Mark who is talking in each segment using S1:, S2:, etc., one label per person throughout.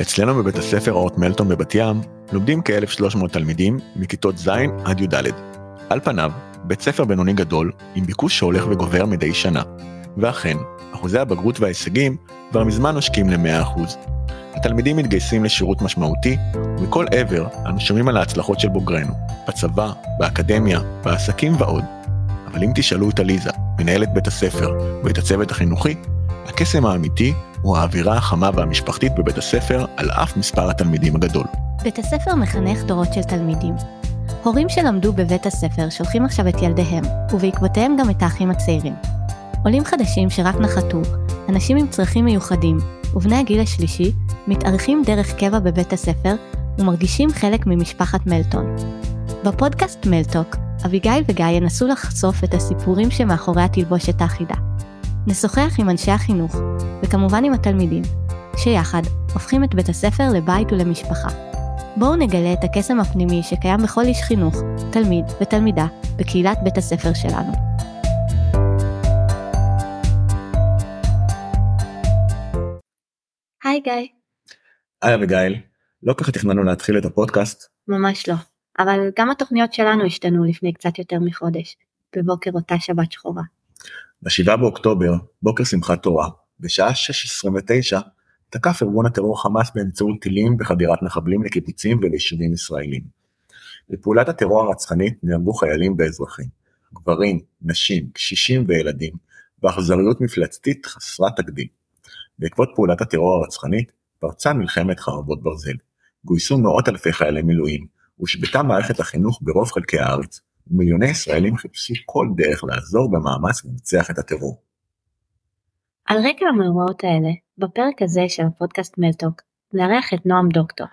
S1: אצלנו בבית הספר אורט מלטון בבת ים לומדים כ-1,300 תלמידים מכיתות ז' עד י"ד. על פניו, בית ספר בינוני גדול עם ביקוש שהולך וגובר מדי שנה. ואכן, אחוזי הבגרות וההישגים כבר מזמן נושקים ל-100%. התלמידים מתגייסים לשירות משמעותי, ומכל עבר אנו שומעים על ההצלחות של בוגרינו, בצבא, באקדמיה, בעסקים ועוד. אבל אם תשאלו את עליזה, מנהלת בית הספר, ואת הצוות החינוכי, הקסם האמיתי הוא האווירה החמה והמשפחתית בבית הספר על אף מספר התלמידים הגדול.
S2: בית הספר מחנך דורות של תלמידים. הורים שלמדו בבית הספר שולחים עכשיו את ילדיהם, ובעקבותיהם גם את האחים הצעירים. עולים חדשים שרק נחתו, אנשים עם צרכים מיוחדים, ובני הגיל השלישי, מתארחים דרך קבע בבית הספר ומרגישים חלק ממשפחת מלטון. בפודקאסט מלטוק, אביגיל וגיא ינסו לחשוף את הסיפורים שמאחורי התלבושת האחידה. נשוחח עם אנשי החינוך, וכמובן עם התלמידים, שיחד הופכים את בית הספר לבית ולמשפחה. בואו נגלה את הקסם הפנימי שקיים בכל איש חינוך, תלמיד ותלמידה בקהילת בית הספר שלנו. היי גיא.
S1: היי אביגיל, לא ככה תכננו להתחיל את הפודקאסט.
S2: ממש לא, אבל גם התוכניות שלנו השתנו לפני קצת יותר מחודש, בבוקר אותה שבת שחורה.
S1: ב-7 באוקטובר, בוקר שמחת תורה, בשעה 6:29, תקף ארגון הטרור חמאס באמצעות טילים וחדירת מחבלים לקיבוצים וליישובים ישראלים. בפעולת הטרור הרצחנית נהרגו חיילים ואזרחים, גברים, נשים, קשישים וילדים, באכזריות מפלצתית חסרת תקדים. בעקבות פעולת הטרור הרצחנית, פרצה מלחמת חרבות ברזל. גויסו מאות אלפי חיילי מילואים, הושבתה מערכת החינוך ברוב חלקי הארץ, ומיליוני ישראלים חיפשו כל דרך לעזור במאמץ לנצח את הטרור.
S2: על רקע המאורעות האלה, בפרק הזה של הפודקאסט מלטוק, נארח את נועם דוקטור.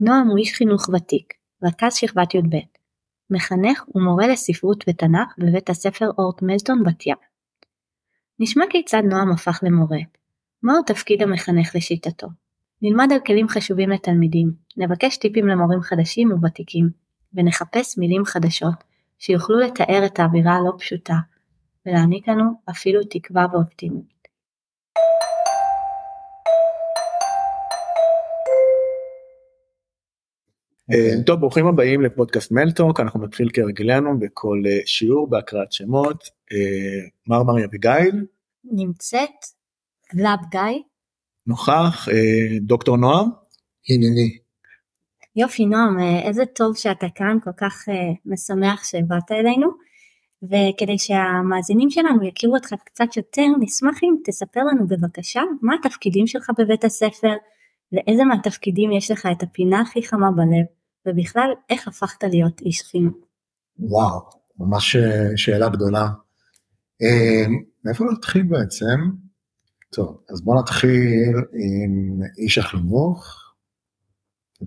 S2: נועם הוא איש חינוך ותיק, רכז שכבת י"ב, מחנך ומורה לספרות ותנ"ך בבית הספר אורט מלטון בת ים. נשמע כיצד נועם הפך למורה, מהו תפקיד המחנך לשיטתו. נלמד על כלים חשובים לתלמידים, נבקש טיפים למורים חדשים וותיקים, ונחפש מילים חדשות שיוכלו לתאר את האווירה הלא פשוטה, ולהעניק לנו אפילו תקווה ואופטימיות.
S1: אה, טוב ברוכים הבאים לפודקאסט מלטוק. אנחנו נתחיל כרגלנו בכל אה, שיעור בהקראת שמות. אה, מרמרי אביגיל.
S2: נמצאת גלאב גיא.
S1: נוכח דוקטור נועם.
S3: הנני
S2: יופי נועם איזה טוב שאתה כאן כל כך משמח שבאת אלינו וכדי שהמאזינים שלנו יכירו אותך קצת יותר נשמח אם תספר לנו בבקשה מה התפקידים שלך בבית הספר לאיזה מהתפקידים יש לך את הפינה הכי חמה בלב, ובכלל איך הפכת להיות איש חינוך?
S3: וואו, ממש אה, שאלה גדולה. אה, מאיפה נתחיל בעצם? טוב, אז בוא נתחיל עם איש החינוך.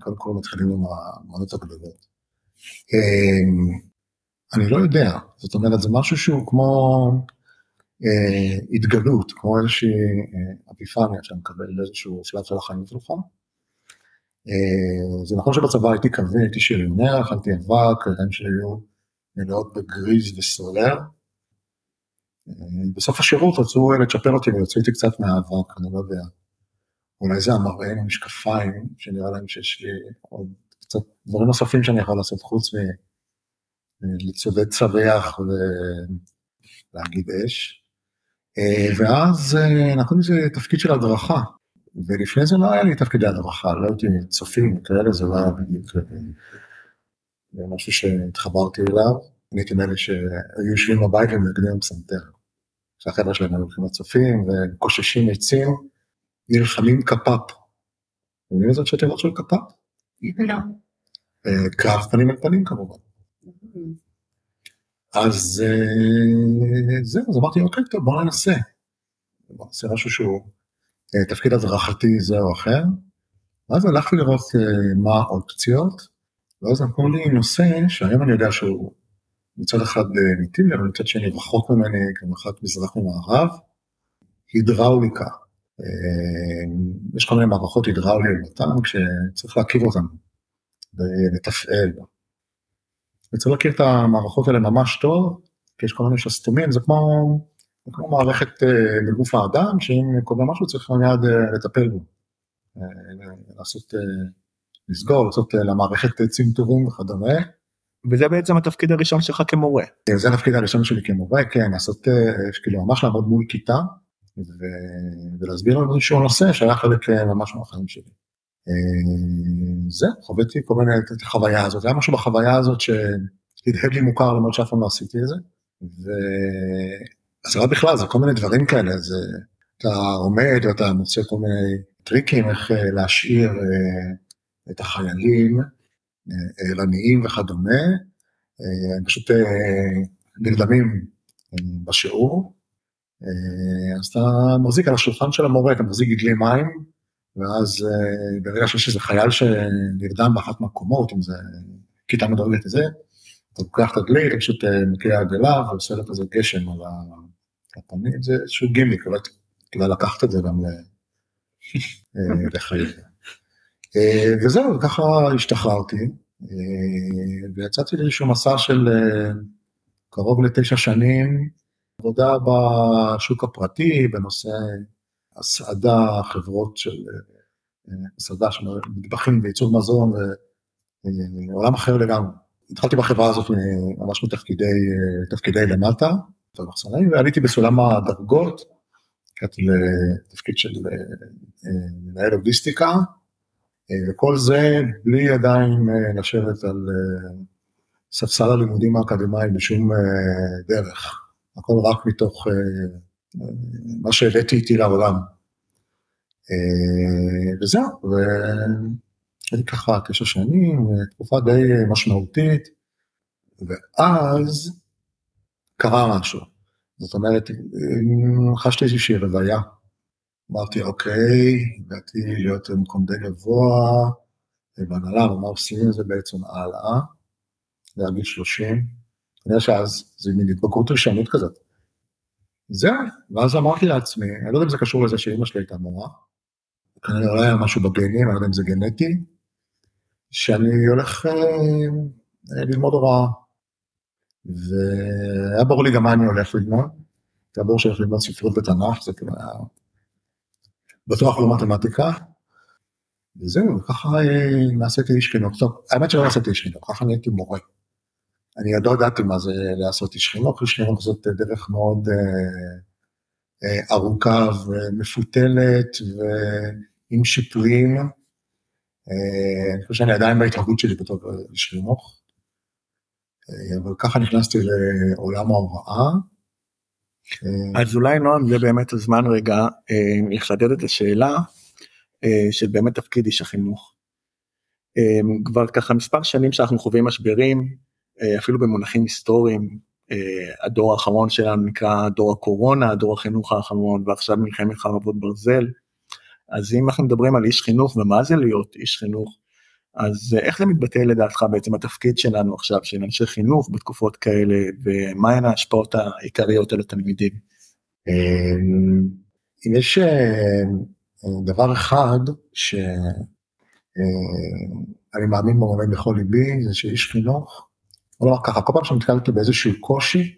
S3: קודם כל מתחילים עם המעונות הגדולות. אה, אני לא יודע, זאת אומרת זה משהו שהוא כמו אה, התגלות, כמו איזושהי אה, אפיפניה שאתה מקבל באיזשהו שלב של החיים שלך. אה, זה נכון שבצבא הייתי קווי, הייתי שריונר, אכלתי אבק, הידיים שלי היו מלאות בגריז וסולר. בסוף השירות רצו לצ'פר אותי ולהוציא אותי קצת מהאבק, אני לא יודע. אולי זה המראה עם המשקפיים, שנראה להם שיש לי עוד קצת דברים נוספים שאני יכול לעשות חוץ מלצודד צווח ולהגיד אש. אה, ואז אה, נתנו לי תפקיד של הדרכה, ולפני זה לא היה לי תפקידי הדרכה, לא הייתי צופים כאלה, זה לא היה אה, משהו שהתחברתי אליו, אני הייתי מאלה שהיו יושבים בבית ומנגנים פסנתר. שהחבר'ה שלהם היו הולכים לצופים וקוששים עצים, נלחמים קפ"פ. אתם יודעים איזה תיבות של קפ"פ?
S2: לא.
S3: קרב פנים על פנים כמובן. אז אה, זהו, אז אמרתי, אוקיי, טוב, בוא ננסה. בוא נעשה משהו שהוא אה, תפקיד הדרכתי זה או אחר. ואז הלכתי לראות אה, מה האופציות, ואז נתנו לי נושא שהיום אני יודע שהוא מצד אחד מיטיבי, אבל מצד שני רחוק ממני כמרחק מזרח ממערב, הידראוליקה. יש כל מיני מערכות הידראוליות בטנק שצריך להכיר אותן ולתפעל. וצריך להכיר את המערכות האלה ממש טוב, כי יש כל מיני שסתומים, זה כמו, זה כמו מערכת uh, בגוף האדם, שאם קורה משהו צריך מיד uh, לטפל בו. לעשות, לסגור, לעשות למערכת צנתורים וכדומה.
S4: וזה בעצם התפקיד הראשון שלך כמורה.
S3: זה התפקיד הראשון שלי כמורה, כן, לעשות, כאילו ממש לעמוד מול כיתה ו... ולהסביר לנו איזשהו נושא שהיה חלק ממש מהחיים שלי. זהו, חוויתי כל מיני, את החוויה הזאת, היה משהו בחוויה הזאת שהדהד לי מוכר למרות שאף פעם לא עשיתי את זה. וזה לא בכלל, זה כל מיני דברים כאלה, זה, אתה עומד ואתה מוצא כל מיני טריקים איך להשאיר את החיילים ערניים וכדומה, הם פשוט נרדמים בשיעור, אז אתה מחזיק על השולחן של המורה, אתה מחזיק גדלי מים, ואז ברגע שיש איזה חייל שנרדם באחת מהקומות, אם זה כיתה מדרגת את זה, אתה לוקח את הדלי, אתה פשוט מקריע עד אליו ועושה לו כזה גשם על הפנים, זה איזשהו גימיק, אולי כדאי לקחת את זה גם לחיים. וזהו, ככה השתחררתי, ויצאתי לאיזשהו מסע של קרוב לתשע שנים, עבודה בשוק הפרטי בנושא הסעדה, חברות של הסעדה של מטבחים וייצור מזון, ועולם אחר לגמרי. התחלתי בחברה הזאת ממש מתפקידי למטה, ועליתי בסולם הדרגות, הגעתי לתפקיד של מנהל לוגיסטיקה, וכל זה בלי עדיין לשבת על ספסל הלימודים האקדמיים בשום דרך, הכל רק מתוך מה שהבאתי איתי לעולם. וזהו, הייתי ככה תשע שנים, תקופה די משמעותית, ואז קרה משהו. זאת אומרת, חשתי איזושהי רוויה. אמרתי, אוקיי, הגעתי להיות במקום די גבוה, בהנהלה, ומה עושים עם זה בעצם הלאה, זה היה גיל 30. אני יודע שאז זה מין התבגרות ראשונית כזאת. זהו, ואז אמרתי לעצמי, אני לא יודע אם זה קשור לזה שאימא שלי הייתה מורה, כנראה לא היה משהו בגנים, אני לא יודע אם זה גנטי, שאני הולך אה, ללמוד הוראה. והיה ברור לי גם מה אני הולך ללמוד, היה ברור שאני הולך ללמוד ספרות בתנ"ך, זה כאילו היה בטוח לא מתמטיקה, וזהו, ככה אה, נעשיתי איש חינוך. טוב, האמת שלא נעשיתי איש חינוך, ככה נהייתי מורה. אני עוד לא ידעתי מה זה לעשות איש חינוך, איש חינוך זאת דרך מאוד אה, אה, ארוכה ומפותלת ועם שיפורים. אה, אני חושב שאני עדיין בהתהוות שלי בתור איש חינוך, אה, אבל ככה נכנסתי לעולם ההוראה.
S4: אה, אז אולי נועם זה באמת הזמן רגע אה, לחדד את השאלה אה, של באמת תפקיד איש החינוך. אה, כבר ככה מספר שנים שאנחנו חווים משברים, אה, אפילו במונחים היסטוריים, אה, הדור האחרון שלנו נקרא דור הקורונה, דור החינוך האחרון, ועכשיו מלחמת חרבות ברזל. אז אם אנחנו מדברים על איש חינוך ומה זה להיות איש חינוך, אז איך זה מתבטא לדעתך בעצם התפקיד שלנו עכשיו, של אנשי חינוך בתקופות כאלה, ומהן ההשפעות העיקריות על התלמידים?
S3: אם יש דבר אחד שאני מאמין בו בכל ליבי, זה שאיש חינוך בוא נאמר ככה, כל פעם שנתקלתי באיזשהו קושי,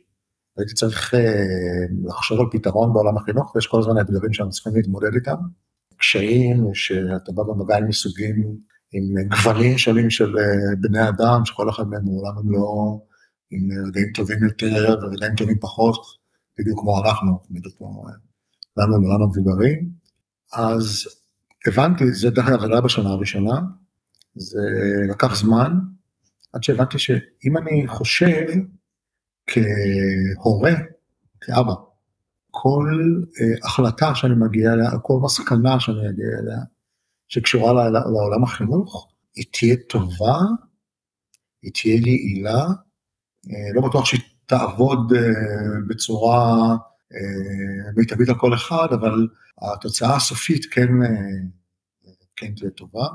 S3: הייתי צריך אה, לחשוב על פתרון בעולם החינוך, ויש כל הזמן אתגרים שאנחנו צריכים להתמודד איתם. קשיים, שאתה בא במגע עם מסוגים, עם גוונים שונים של אה, בני אדם, שכל אחד מהם הוא עולם ומלואו, עם רגעים טובים יותר ורגעים טובים פחות, בדיוק כמו אנחנו, בדיוק כמו אה, לנו עם עולם המבוגרים. אז הבנתי, זה דרך אגב, לא בשנה הראשונה, זה לקח זמן, עד שהבנתי שאם אני חושב כהורה, כאבא, כל uh, החלטה שאני מגיע אליה, כל מסקנה שאני אגיע אליה, שקשורה לעולם החינוך, היא תהיה טובה, היא תהיה יעילה, uh, לא בטוח שהיא תעבוד uh, בצורה uh, מיטבית על כל אחד, אבל התוצאה הסופית כן, uh, כן תהיה טובה.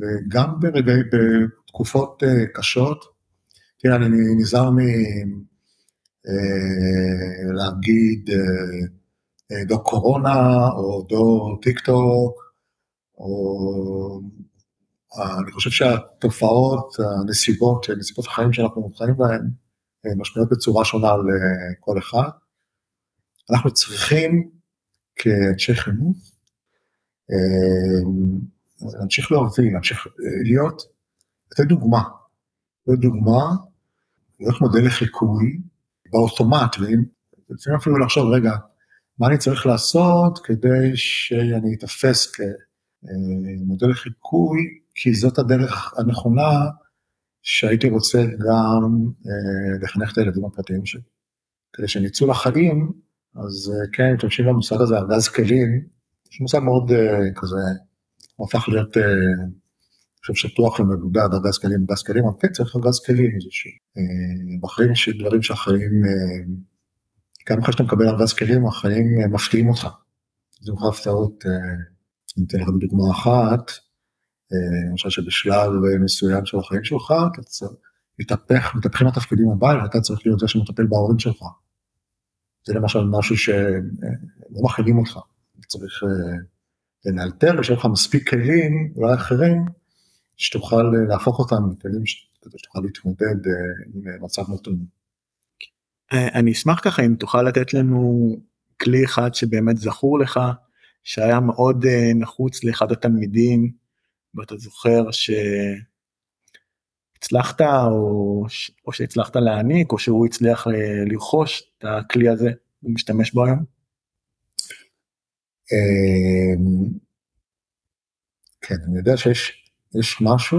S3: וגם ברגעי, בתקופות אה, קשות, תראה, אני נזהר מלהגיד אה, אה, דו קורונה, או דו טיק טוק, או אני חושב שהתופעות, הנסיבות, נסיבות החיים שאנחנו חיים בהן, משפיעות בצורה שונה לכל אחד. אנחנו צריכים כאנשי חינוך להמשיך להוביל, להמשיך להיות, לתת דוגמה, לתת דוגמה, להיות מודל לחיקוי באוטומט, ואם לפעמים אפילו לחשוב, רגע, מה אני צריך לעשות כדי שאני אתפס כמודל לחיקוי, כי זאת הדרך הנכונה שהייתי רוצה גם אה, לחנך את הילדים הפרטיים שלי. כדי שהם יצאו לחיים, אז אה, כן, משתמשים במושג הזה, ארגז כלים, יש מושג מאוד אה, כזה, הוא הפך להיות, אני חושב שטוח ומבודד, ארגז כלים, ארגז כלים, אבל כן צריך ארגז כלים איזשהו. בחיים יש דברים שהחיים, גם אחרי שאתה מקבל ארגז כלים, החיים מפתיעים אותך. זו הפתעות, אני אתן לך דוגמה אחת, למשל שבשלב מסוים של החיים שלך, אתה צריך להתהפך, מתהפכים התפקידים הבאים, ואתה צריך להיות זה שמטפל בהורים שלך. זה למשל משהו שלא מכינים אותך, צריך אה, לנאלתר, ויש לך מספיק כלים, אולי אחרים, שתוכל להפוך אותם לכלים שתוכל להתמודד אה, עם מצב נתון.
S4: אה, אני אשמח ככה אם תוכל לתת לנו כלי אחד שבאמת זכור לך, שהיה מאוד נחוץ לאחד התלמידים ואתה זוכר שהצלחת או, או שהצלחת להעניק או שהוא הצליח אה, לרכוש את הכלי הזה הוא משתמש בו היום?
S3: אמ, כן, אני יודע שיש משהו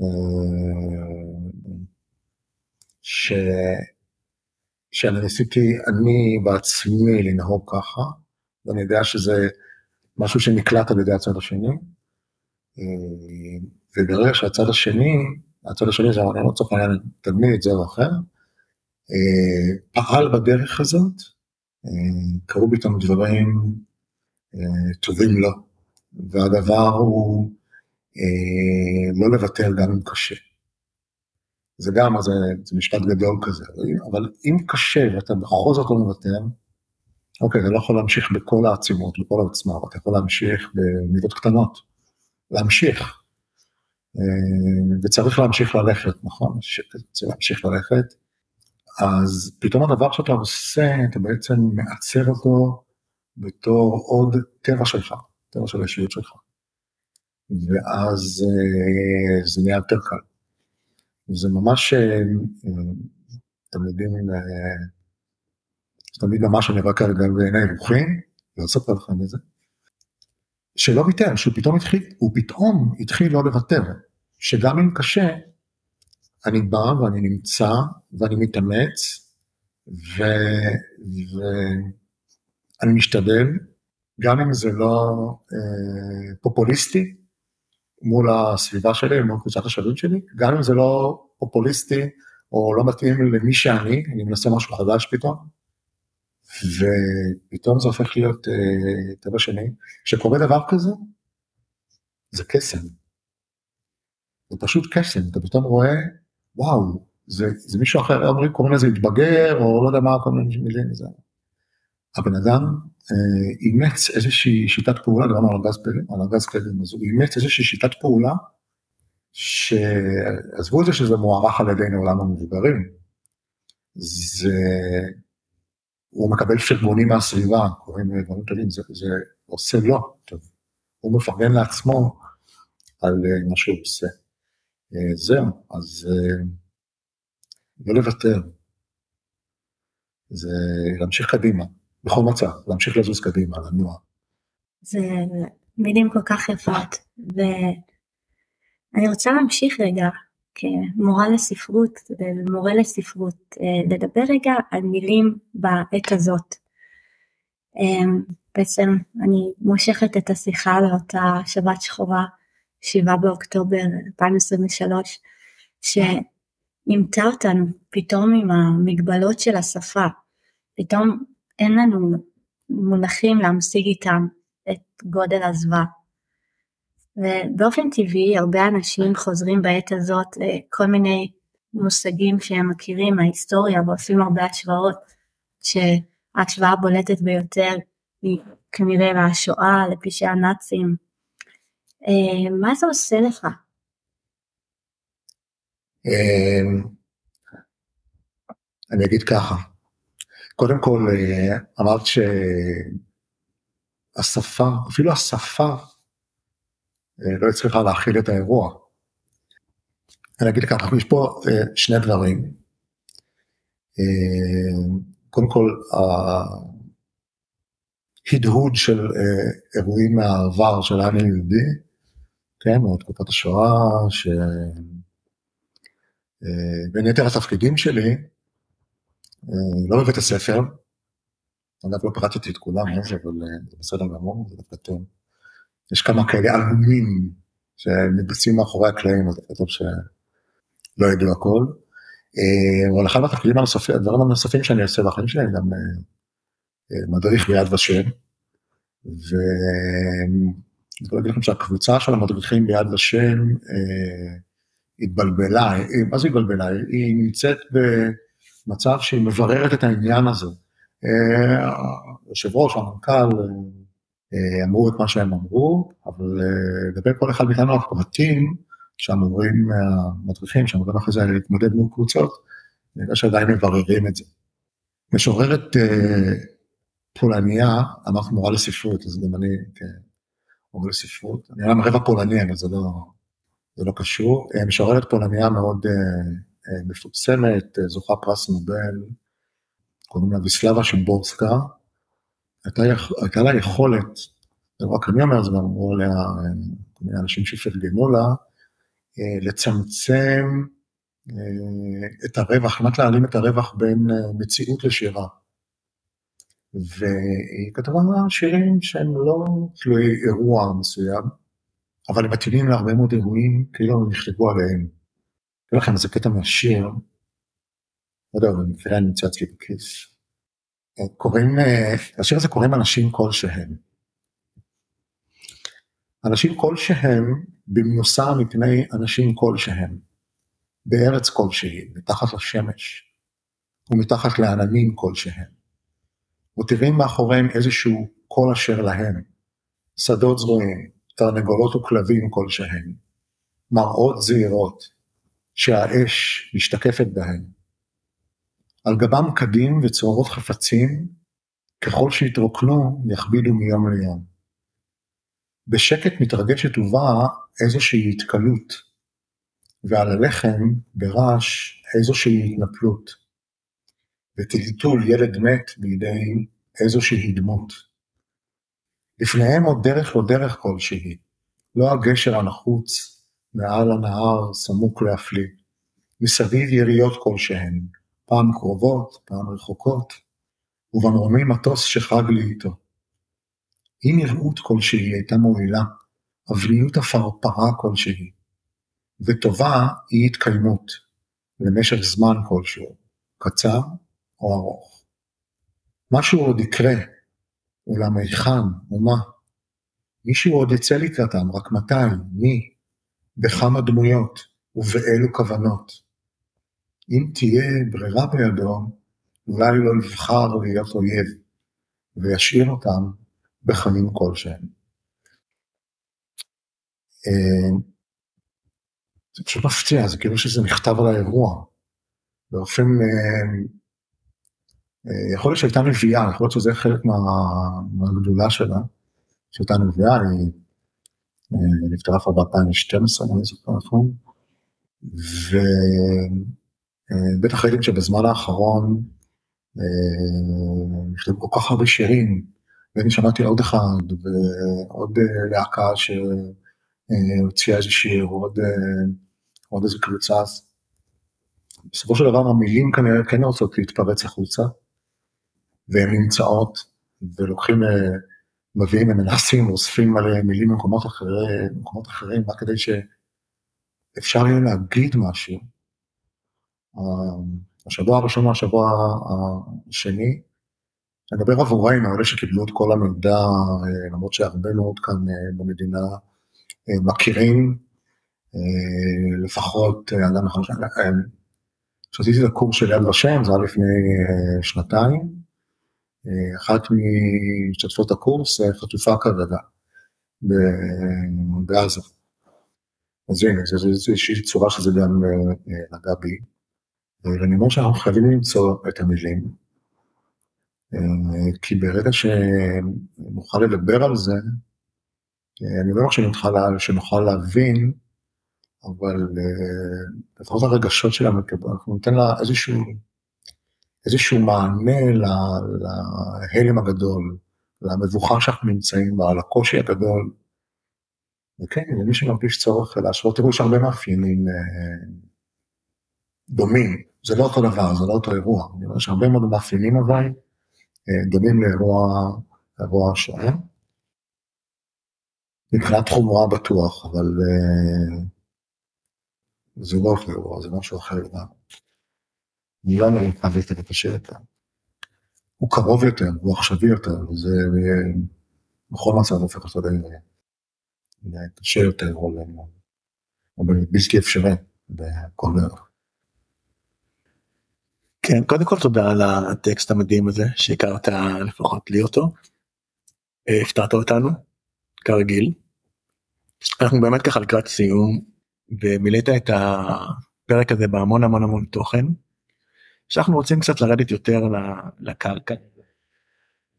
S3: אמ, ש... שאני ניסיתי אני בעצמי לנהוג ככה, ואני יודע שזה משהו שנקלט על ידי הצד השני, וברגע שהצד השני, הצד השני זה לא לצורך העניין תלמיד זה או אחר, אה, פעל בדרך הזאת, אה, קרו פתאום דברים אה, טובים לו, והדבר הוא לא לוותר גם אם קשה. זה גם, זה, זה משפט גדול כזה, אבל אם קשה ואתה בכל זאת לא מוותר, אוקיי, אתה לא יכול להמשיך בכל העצימות, בכל העוצמה, אתה יכול להמשיך במידות קטנות. להמשיך. אה, וצריך להמשיך ללכת, נכון? צריך להמשיך ללכת. אז פתאום הדבר שאתה עושה, אתה בעצם מעצר אותו בתור עוד טבע שלך, טבע של האישיות שלך. ואז אה, זה נהיה יותר קל. זה ממש אה, תלמידים, תלמיד ממש אני רק בעיני רוחים, לא אספר לכם את זה. שלא ויתר, שהוא פתאום התחיל, הוא פתאום התחיל לא לוותר, שגם אם קשה, אני בא ואני נמצא ואני מתאמץ ואני משתדל, גם אם זה לא אה, פופוליסטי מול הסביבה שלי, מול קבוצת השווים שלי, גם אם זה לא פופוליסטי או לא מתאים למי שאני, אני מנסה משהו חדש פתאום, ופתאום זה הופך להיות אה, טבע שני. כשקורה דבר כזה, זה קסם. זה פשוט קסם, אתה פתאום רואה, וואו, זה, זה מישהו אחר, אומרים, קוראים לזה התבגר, או לא יודע מה, כל מיני מילים, זה. הבן אדם אה, אימץ איזושהי שיטת פעולה, דיברנו על ארגז כלים, אז הוא אימץ איזושהי שיטת פעולה, שעזבו את זה שזה מוערך על ידי עולם המבוגרים, זה הוא מקבל פרגונים מהסביבה, קוראים דברים טובים, זה, זה עושה לו טוב. הוא מפרגן לעצמו על אה, מה שהוא עושה. אה, זהו, אז לא לוותר. זה להמשיך קדימה, בכל מצב, להמשיך לזוז קדימה, לנוע.
S2: זה מילים כל כך יפות, ואני רוצה להמשיך רגע כמורה לספרות ומורה לספרות, אה, לדבר רגע על מילים בעת הזאת. אה, בעצם אני מושכת את השיחה לאותה שבת שחורה, 7 באוקטובר 2023, שאימתה אותנו פתאום עם המגבלות של השפה. פתאום אין לנו מונחים להמשיג איתם את גודל הזוועה. ובאופן טבעי הרבה אנשים חוזרים בעת הזאת לכל מיני מושגים שהם מכירים מההיסטוריה ועושים הרבה השוואות, שההשוואה הבולטת ביותר היא כנראה לשואה, לפשעי הנאצים. אה, מה זה עושה לך?
S3: אמ, אני אגיד ככה, קודם כל אה, אמרת ש... השפה, אפילו השפה לא הצליחה להכיל את האירוע. אני אגיד ככה, יש פה שני דברים. קודם כל, ההדהוד של אירועים מהעבר של העם היהודי, כן, או תקופת השואה, שבין יתר התפקידים שלי, לא בבית הספר, אגב לא פירטתי את כולם, אבל זה בסדר גמור, זה דווקא טוב. יש כמה כאלה אלבומים שמתבצעים מאחורי הקלעים, אז זה טוב שלא ידעו הכל. אבל אחד מהתפקידים הנוספים, הדברים הנוספים שאני אעשה בחיים שלי, אני גם מדריך ביד ושם. ואני יכול להגיד לכם שהקבוצה של המדריכים ביד ושם התבלבלה, מה זה התבלבלה? היא נמצאת במצב שהיא מבררת את העניין הזה. היושב ראש, המנכ"ל, אמרו את מה שהם אמרו, אבל לגבי כל אחד מאיתנו הפרטים שאמורים, המדריכים שאמורים אחרי זה להתמודד מול קבוצות, אני יודע שעדיין מבררים את זה. משוררת פולניה, אמרת מורה לספרות, אז גם אני מורה לספרות, אני גם רבע פולני, אבל זה לא, זה לא קשור. משוררת פולניה מאוד מפורסמת, זוכה פרס נובל, קוראים לה ויסלבה שימבורסקה, הייתה, הייתה לה יכולת, זה לא רק אני אומר, זה גם אמרו עליה מיני אנשים שפרגנו לה, לצמצם את הרווח, כמעט להעלים את הרווח בין מציאות לשירה. והיא כתבה שירים שהם לא תלויי אירוע מסוים, אבל הם מתאימים להרבה מאוד אירועים, כאילו הם נכתבו עליהם. לכם איזה קטע מהשיר, לא יודע, במקרה אני נמצא אצלי בכיס. קוראים, השיר הזה קוראים אנשים כלשהם. אנשים כלשהם במנוסה מפני אנשים כלשהם, בארץ כלשהי, מתחת לשמש, ומתחת לעננים כלשהם. מותירים מאחוריהם איזשהו קול אשר להם, שדות זרועים, תרנגולות וכלבים כלשהם, מראות זעירות, שהאש משתקפת בהם. על גבם קדים וצרורות חפצים, ככל שהתרוקנו יכבידו מיום ליום. בשקט מתרגשת ובאה איזושהי התקלות, ועל הלחם ברעש איזושהי התנפלות, וטלטול ילד מת בידי איזושהי דמות. לפניהם עוד דרך לא דרך כלשהי, לא הגשר הנחוץ מעל הנהר סמוק להפליא, מסביב יריות כלשהן, פעם קרובות, פעם רחוקות, ובמרומים מטוס שחג לי איתו. אם נראות כלשהי הייתה מועילה, אבניות הפרפרה כלשהי, וטובה היא התקיימות, למשך זמן כלשהו, קצר או ארוך. משהו עוד יקרה, אולם היכן ומה? מישהו עוד יצא לקראתם, רק מתי, מי, בכמה דמויות ובאילו כוונות. אם תהיה ברירה בידו, אולי לא יבחר להיות אויב, וישאיר אותם בחיים כלשהם. אה, זה פשוט מפתיע, זה כאילו שזה נכתב על האירוע. באופן, אה, אה, יכול להיות שהייתה נביאה, יכול להיות שזה חלק מה, מהגדולה שלה, שהייתה נביאה, היא נפטרה כבר ב-2012, אני זוכר נכון, ובטח ראיתם שבזמן האחרון נכתבו כל כך הרבה שירים, ואני שמעתי עוד אחד, ועוד להקה שהוציאה איזה שיר, עוד, עוד איזה קבוצה. בסופו של דבר המילים כנראה כן רוצות להתפרץ החוצה, והן נמצאות, ולוקחים, מביאים, הם מנסים, אוספים מלא מילים ממקומות אחרים, במקומות אחרים, רק כדי שאפשר יהיה להגיד משהו. השבוע הראשון והשבוע השני, נדבר עבורנו, אלה שקיבלו את כל המידע, למרות שהרבה מאוד כאן במדינה מכירים, לפחות אדם נכון, כשעשיתי את הקורס של יד ושם, זה היה לפני שנתיים, אחת משתתפות הקורס חטופה כרגע בעזה. אז הנה, זו איזושהי צורה שזה גם נגע בי. ואני אומר שאנחנו חייבים למצוא את המילים, אה, כי ברגע שנוכל לדבר על זה, אה, אני לא אומר שנוכל, להבין, אבל אה, לפחות הרגשות שלנו, אנחנו ניתן לה איזשהו, איזשהו מענה להלם הגדול, למבוכה שאנחנו נמצאים בה, לקושי הגדול. וכן, למי שמרגיש צורך להשוות, תראו, יש הרבה מאפיינים דומים, זה לא אותו דבר, זה לא אותו אירוע, אני אומר שהרבה מאוד מאפיינים אבל דומים לאירוע השואה. מבחינת חומרה בטוח, אבל uh, זה לא אותו אירוע, זה משהו אחר לגמרי. לא אומר לך את השאלה. הוא קרוב יותר, הוא עכשווי יותר, וזה אה, בכל מצב הופך אותו לקשה יותר, או בלתי אפשרי בכל דרך.
S4: כן, קודם כל תודה על הטקסט המדהים הזה שהכרת לפחות לי אותו. אה, הפתעת אותנו, כרגיל. אנחנו באמת ככה לקראת סיום, ומילאת את הפרק הזה בהמון המון המון תוכן. שאנחנו רוצים קצת לרדת יותר לקרקע.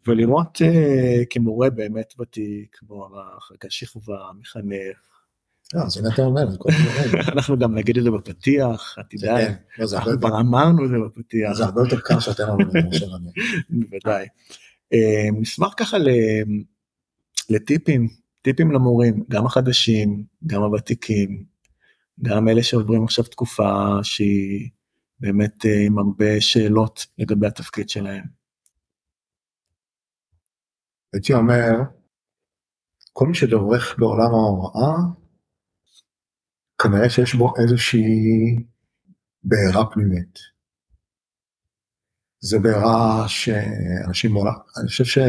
S4: ולראות uh, כמורה באמת ותיק, מוערך, רכז שכבה, מחנך,
S3: לא, זה מה אתה אומר,
S4: אנחנו גם נגיד את זה בפתיח, את יודעת, כן, לא, אנחנו כבר אמרנו את זה בפתיח.
S3: זה הרבה יותר קל שאתם אומרים מאשר אני.
S4: בוודאי. אה, נשמח ככה לטיפים, טיפים למורים, גם החדשים, גם הוותיקים, גם אלה שעוברים עכשיו תקופה שהיא באמת אה, עם הרבה שאלות לגבי התפקיד שלהם.
S3: הייתי אומר, כל מי שדורך בעולם ההוראה, כנראה שיש בו איזושהי בעירה פנימית. זה בעירה שאנשים מעולם, אני חושב שהיא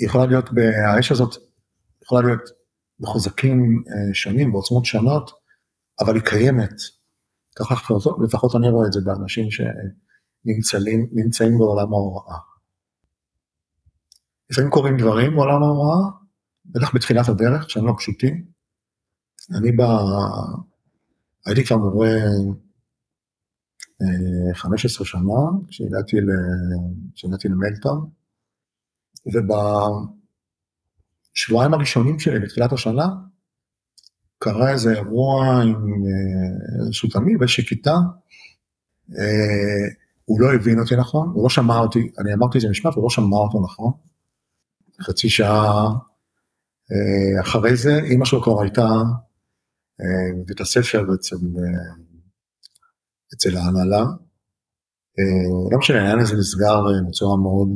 S3: יכולה להיות, האש הזאת יכולה להיות בחוזקים אה, שונים, בעוצמות שונות, אבל היא קיימת. ככה לפחות אני רואה את זה באנשים שנמצאים בעולם ההוראה. לפעמים קורים דברים בעולם ההוראה, בטח בתחילת הדרך, שהם לא פשוטים, אני ב... הייתי כבר מורה 15 אה, שנה, כשהגעתי, ל... למלטון, ובשבועיים הראשונים שלי בתחילת השנה, קרה איזה אירוע עם אה, איזשהו תלמיד באיזושהי כיתה, אה, הוא לא הבין אותי נכון, הוא לא שמע אותי, אני אמרתי איזה משפט, הוא לא שמע אותו נכון. חצי שעה אחרי זה, אימא שלו כבר הייתה בבית הספר אצל, אצל ההנהלה. לא משנה, העניין הזה נסגר בצורה מאוד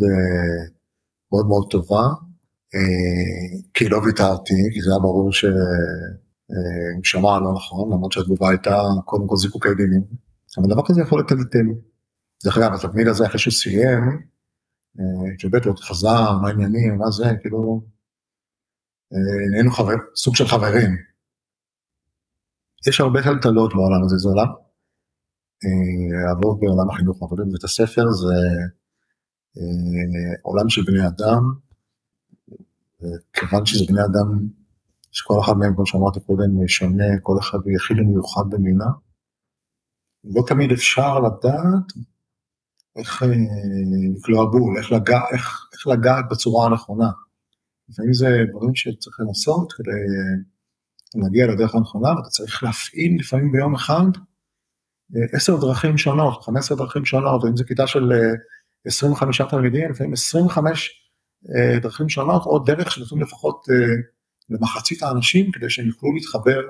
S3: מאוד מאוד טובה, כי לא ויתרתי, כי זה היה ברור שהוא שמע לא נכון, למרות שהתגובה הייתה קודם כל זיקוקי דינים, אבל דבר כזה יכול לטלטל. דרך אגב, התלמיד הזה אחרי שהוא סיים, שבטח עוד חזר, מה העניינים, מה זה, כאילו, נהיינו חבר, סוג של חברים, יש הרבה טלטלות בעולם הזה, זה עולם, אה, לעבוד בעולם החינוך, לעבוד בבית הספר זה אה, עולם של בני אדם, כיוון שזה בני אדם שכל אחד מהם, כמו שאמרתי קודם, שונה, כל אחד יחיד ומיוחד במינה. לא תמיד אפשר לדעת איך לקלוע בול, איך, לגע, איך, איך לגעת בצורה הנכונה. לפעמים זה דברים שצריך לנסות כדי להגיע לדרך הנכונה, ואתה צריך להפעיל לפעמים ביום אחד אה, עשר דרכים שונות, חמש עשר דרכים שונות, ואם זו כיתה של 25 אה, תלמידים, לפעמים 25 אה, דרכים שונות, או דרך שנותנים לפחות למחצית האנשים, כדי שהם יוכלו להתחבר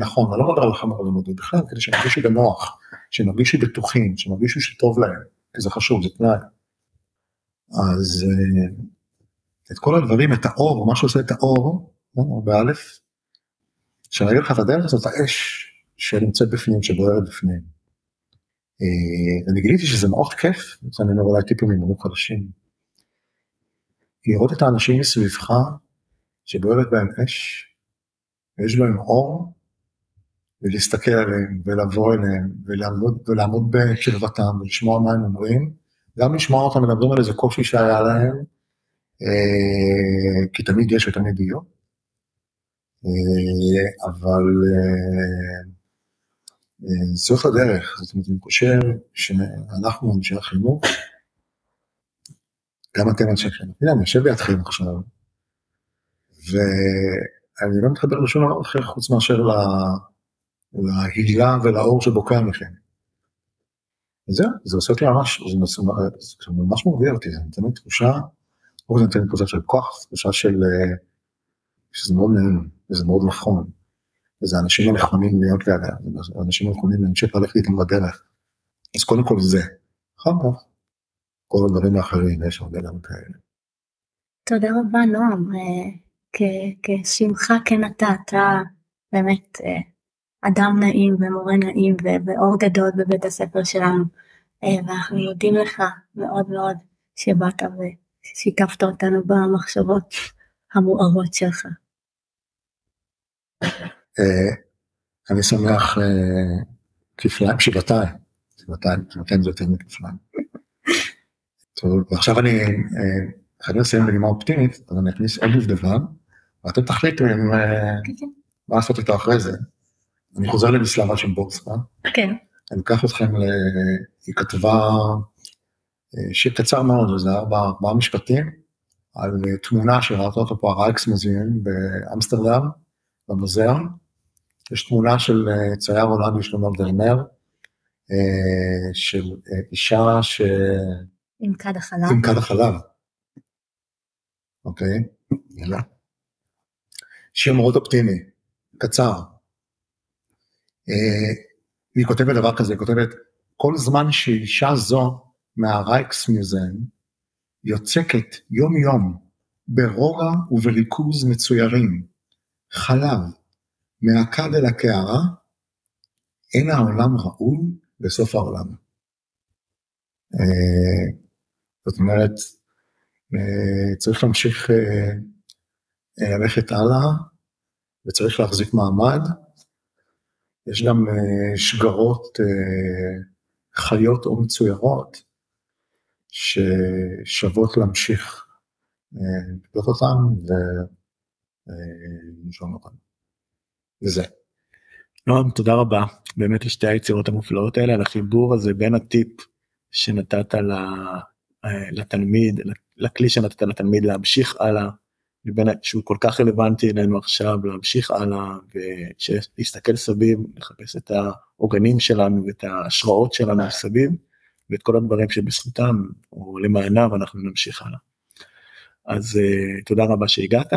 S3: נכון, אני לא מדבר על חמר לימודי בכלל, כדי שהם ירגישו בנוח, שהם ירגישו בטוחים, שהם ירגישו שטוב להם, כי זה חשוב, זה תנאי. אז את כל הדברים, את האור, מה שעושה את האור, באלף, כשאני אגיד לך את הדרך הזאת, האש שנמצאת בפנים, שבוערת בפנים. אה, אני גיליתי שזה מאוד כיף, אני אומר אולי טיפים ממורים חדשים. לראות את האנשים מסביבך, שבוערת בהם אש, ויש בהם אור, ולהסתכל עליהם, ולבוא אליהם, ולעמוד, ולעמוד בקרבתם, ולשמוע מה הם אומרים, גם לשמוע אותם מדברים על איזה קושי שהיה להם, אה, כי תמיד יש ותמיד יהיו. אה, אבל אה, אה, הדרך, זאת אומרת, אני חושב שאנחנו, אנשי החינוך, גם אתם אנשי חינוך. הנה, אני יושב לידכם עכשיו, ואני לא מתחבר לשום דבר אחר חוץ מאשר להילה ולאור שבוקע מכם. וזהו, זה עושה אותי ממש, זה ממש מרגיע אותי, זה נותן לי תחושה, או זה נותן לי תחושה של כוח, תחושה של, אה, שזה מאוד נעים, וזה מאוד נכון, וזה האנשים הנכונים להיות לידה, האנשים הנכונים להמשיך ללכת איתם בדרך. אז קודם כל זה, אחר כך, כל הדברים האחרים, יש הרבה גם כאלה.
S2: תודה רבה נועם, אה, כשמך כן אתה, אתה באמת אה, אדם נעים ומורה נעים ואור גדול בבית הספר שלנו. אה, ואנחנו מודים לך מאוד מאוד שבאת ושיתפת אותנו במחשבות המוארות שלך.
S3: אה, אני שמח כפליים, שבעתיים, שבעתיים, שבעתיים זה יותר מכפליים. טוב, ועכשיו אני, חייב לסיים בנימה אופטימית, אז אני אכניס עוד דובדבן, ואתם תחליטו אם, כן, כן. מה לעשות איתו אחרי זה. אני חוזר למסלמה של בורסקה.
S2: כן.
S3: אני אקח אתכם, היא כתבה אה, שיר קצר מאוד, זה ארבע, ארבעה משפטים, על תמונה שראית אותו פה, הרייקס מוזיאון באמסטרדם, במוזיאון. יש תמונה של אה, צייר הולנדי שלמה דרמר, אה, של אישה ש...
S2: עם כד החלב.
S3: עם כד החלב. אוקיי, יאללה. שיר מאוד אופטימי, קצר. היא כותבת דבר כזה, היא כותבת, כל זמן שאישה זו מהרייקס מיוזן יוצקת יום יום ברוגע ובריכוז מצוירים חלב מהכד אל הקערה, אין העולם ראוי בסוף העולם. אה, זאת אומרת, אה, צריך להמשיך אה, ללכת הלאה וצריך להחזיק מעמד. יש גם uh, שגרות uh, חיות או מצוירות ששוות להמשיך uh, לקלוט אותן ולנשום אותן. וזה.
S4: נועם, תודה רבה באמת לשתי היצירות המופלאות האלה, על החיבור הזה בין הטיפ שנתת לתלמיד, לכלי שנתת לתלמיד להמשיך הלאה שהוא כל כך רלוונטי אלינו עכשיו להמשיך הלאה ולהסתכל סביב לחפש את העוגנים שלנו ואת ההשראות שלנו סביב ואת כל הדברים שבזכותם או למענם אנחנו נמשיך הלאה. אז uh, תודה רבה שהגעת,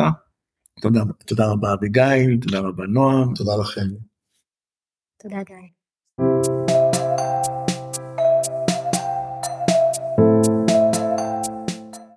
S4: תודה, תודה רבה אביגיל, תודה רבה נועם.
S3: תודה לכם.
S2: תודה גיא.